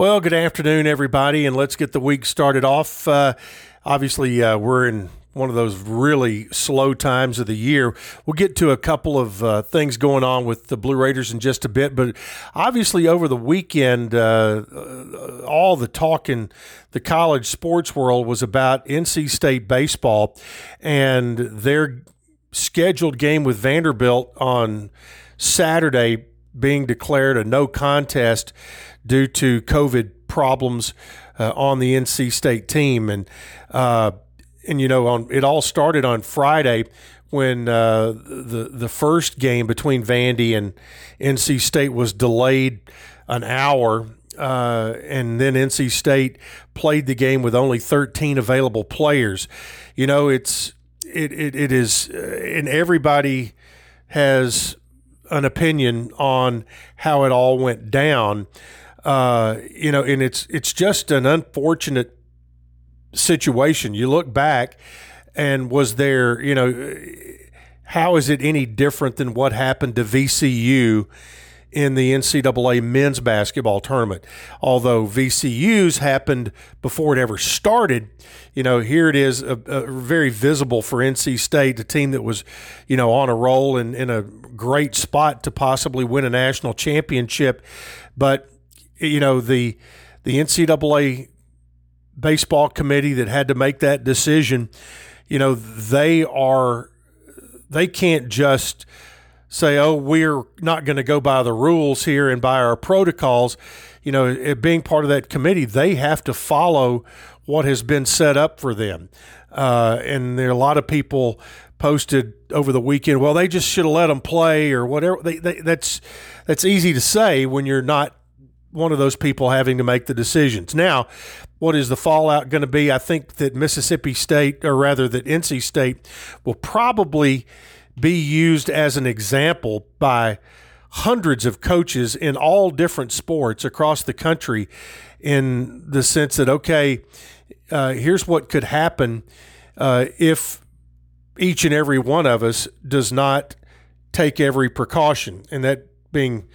Well, good afternoon, everybody, and let's get the week started off. Uh, obviously, uh, we're in one of those really slow times of the year. We'll get to a couple of uh, things going on with the Blue Raiders in just a bit, but obviously, over the weekend, uh, uh, all the talk in the college sports world was about NC State baseball and their scheduled game with Vanderbilt on Saturday being declared a no contest due to COVID problems uh, on the NC State team, and uh, and you know on it all started on Friday when uh, the the first game between Vandy and NC State was delayed an hour. Uh, and then NC State played the game with only 13 available players. You know, it's it it, it is, uh, and everybody has an opinion on how it all went down. Uh, you know, and it's it's just an unfortunate situation. You look back, and was there, you know, how is it any different than what happened to VCU in the NCAA men's basketball tournament. Although VCU's happened before it ever started, you know, here it is, a, a very visible for NC State, a team that was, you know, on a roll and in a great spot to possibly win a national championship. But, you know, the the NCAA baseball committee that had to make that decision, you know, they are they can't just say, oh, we're not going to go by the rules here and by our protocols. You know, it, being part of that committee, they have to follow what has been set up for them. Uh, and there are a lot of people posted over the weekend. Well, they just should have let them play or whatever. They, they, that's that's easy to say when you're not one of those people having to make the decisions. Now, what is the fallout going to be? I think that Mississippi State, or rather that NC State, will probably be used as an example by hundreds of coaches in all different sports across the country in the sense that, okay, uh, here's what could happen uh, if each and every one of us does not take every precaution, and that being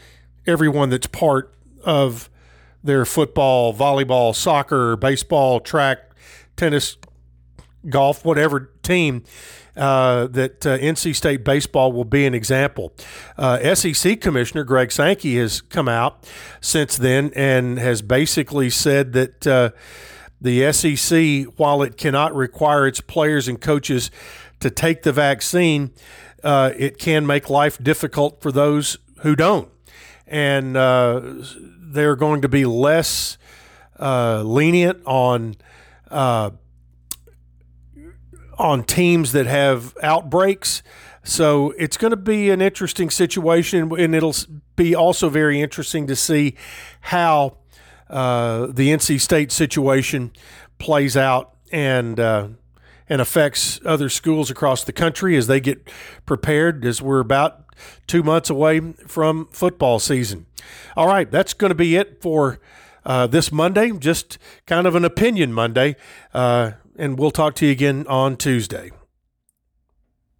everyone that's part of their football, volleyball, soccer, baseball, track, tennis, golf, whatever team uh, that uh, NC State baseball will be an example. Uh, SEC Commissioner Greg Sankey has come out since then and has basically said that uh, the SEC, while it cannot require its players and coaches to take the vaccine, uh, it can make life difficult for those who don't. And uh, they're going to be less lenient on on teams that have outbreaks. So it's going to be an interesting situation, and it'll be also very interesting to see how uh, the NC State situation plays out and uh, and affects other schools across the country as they get prepared. As we're about two months away from football season. All right, that's going to be it for uh, this Monday. Just kind of an opinion Monday. And we'll talk to you again on Tuesday.